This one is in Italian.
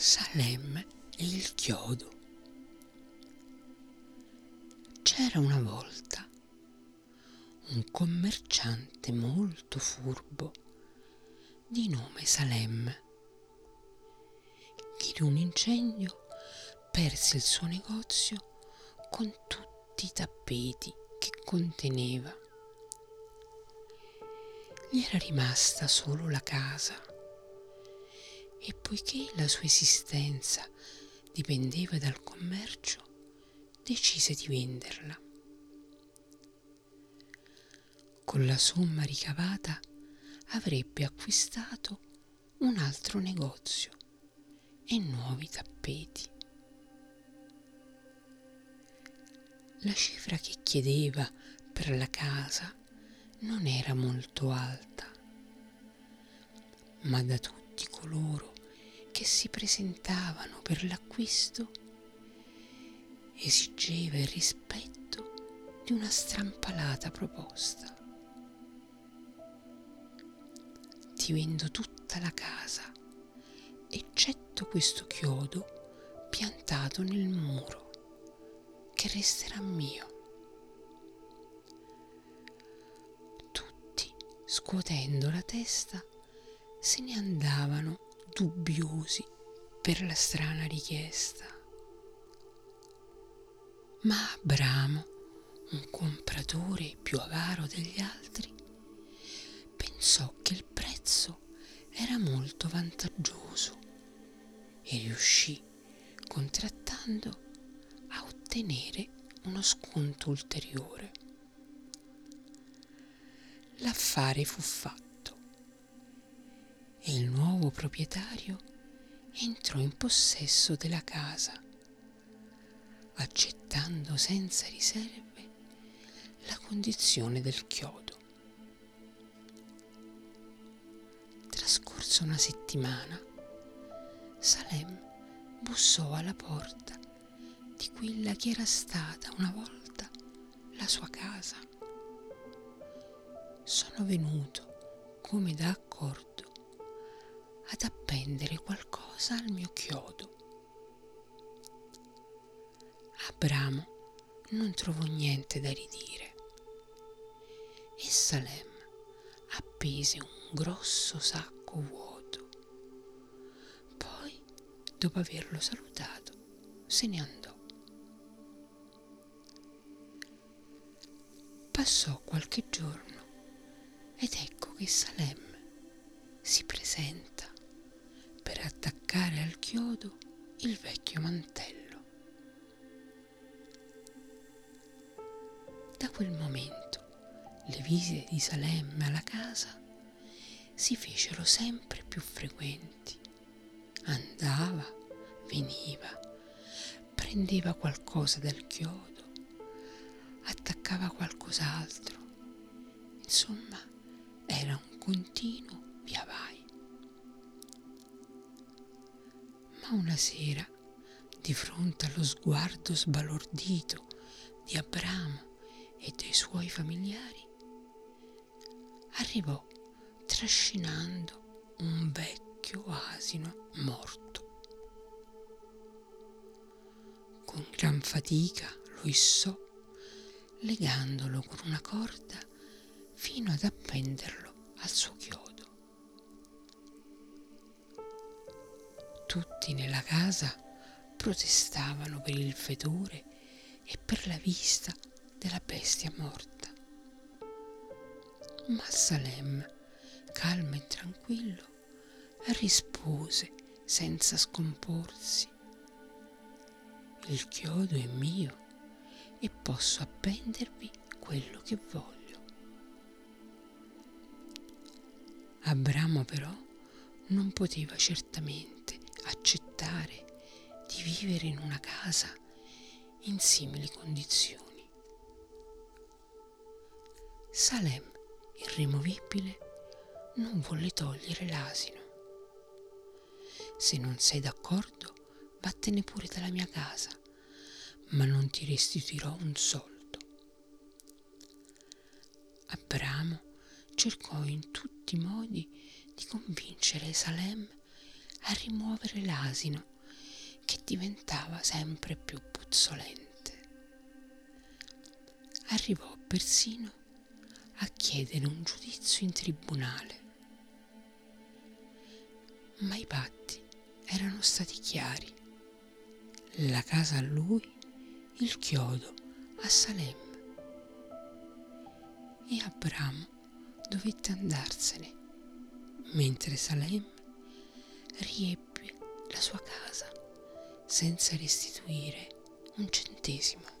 Salem e il chiodo. C'era una volta un commerciante molto furbo di nome Salem che in un incendio perse il suo negozio con tutti i tappeti che conteneva. Gli era rimasta solo la casa e poiché la sua esistenza dipendeva dal commercio, decise di venderla. Con la somma ricavata avrebbe acquistato un altro negozio e nuovi tappeti. La cifra che chiedeva per la casa non era molto alta, ma da tutti coloro che si presentavano per l'acquisto esigeva il rispetto di una strampalata proposta. Ti vendo tutta la casa, eccetto questo chiodo piantato nel muro, che resterà mio. Tutti, scuotendo la testa, se ne andavano dubbiosi per la strana richiesta. Ma Abramo, un compratore più avaro degli altri, pensò che il prezzo era molto vantaggioso e riuscì, contrattando, a ottenere uno sconto ulteriore. L'affare fu fatto e il nuovo proprietario entrò in possesso della casa, accettando senza riserve la condizione del chiodo. Trascorsa una settimana, Salem bussò alla porta di quella che era stata una volta la sua casa. Sono venuto, come da accordo, ad appendere qualcosa al mio chiodo. Abramo non trovò niente da ridire e Salem appese un grosso sacco vuoto. Poi, dopo averlo salutato, se ne andò. Passò qualche giorno ed ecco che Salem si presenta per attaccare al chiodo il vecchio mantello. Da quel momento le visite di Salemme alla casa si fecero sempre più frequenti. Andava, veniva, prendeva qualcosa dal chiodo, attaccava qualcos'altro. Insomma, era un continuo via vai. Ma una sera, di fronte allo sguardo sbalordito di Abramo e dei suoi familiari, arrivò trascinando un vecchio asino morto. Con gran fatica lo issò, legandolo con una corda fino ad appenderlo al suo chiodo. Tutti nella casa protestavano per il fedore e per la vista della bestia morta. Ma Salem, calmo e tranquillo, rispose senza scomporsi. Il chiodo è mio e posso appendervi quello che voglio. Abramo però non poteva certamente accettare di vivere in una casa in simili condizioni. Salem, irremovibile, non volle togliere l'asino. Se non sei d'accordo, vattene pure dalla mia casa, ma non ti restituirò un soldo. Abramo cercò in tutti i modi di convincere Salem a rimuovere l'asino che diventava sempre più puzzolente. Arrivò persino a chiedere un giudizio in tribunale, ma i patti erano stati chiari. La casa a lui, il chiodo a Salem. E Abramo dovette andarsene, mentre Salem riebbe la sua casa senza restituire un centesimo.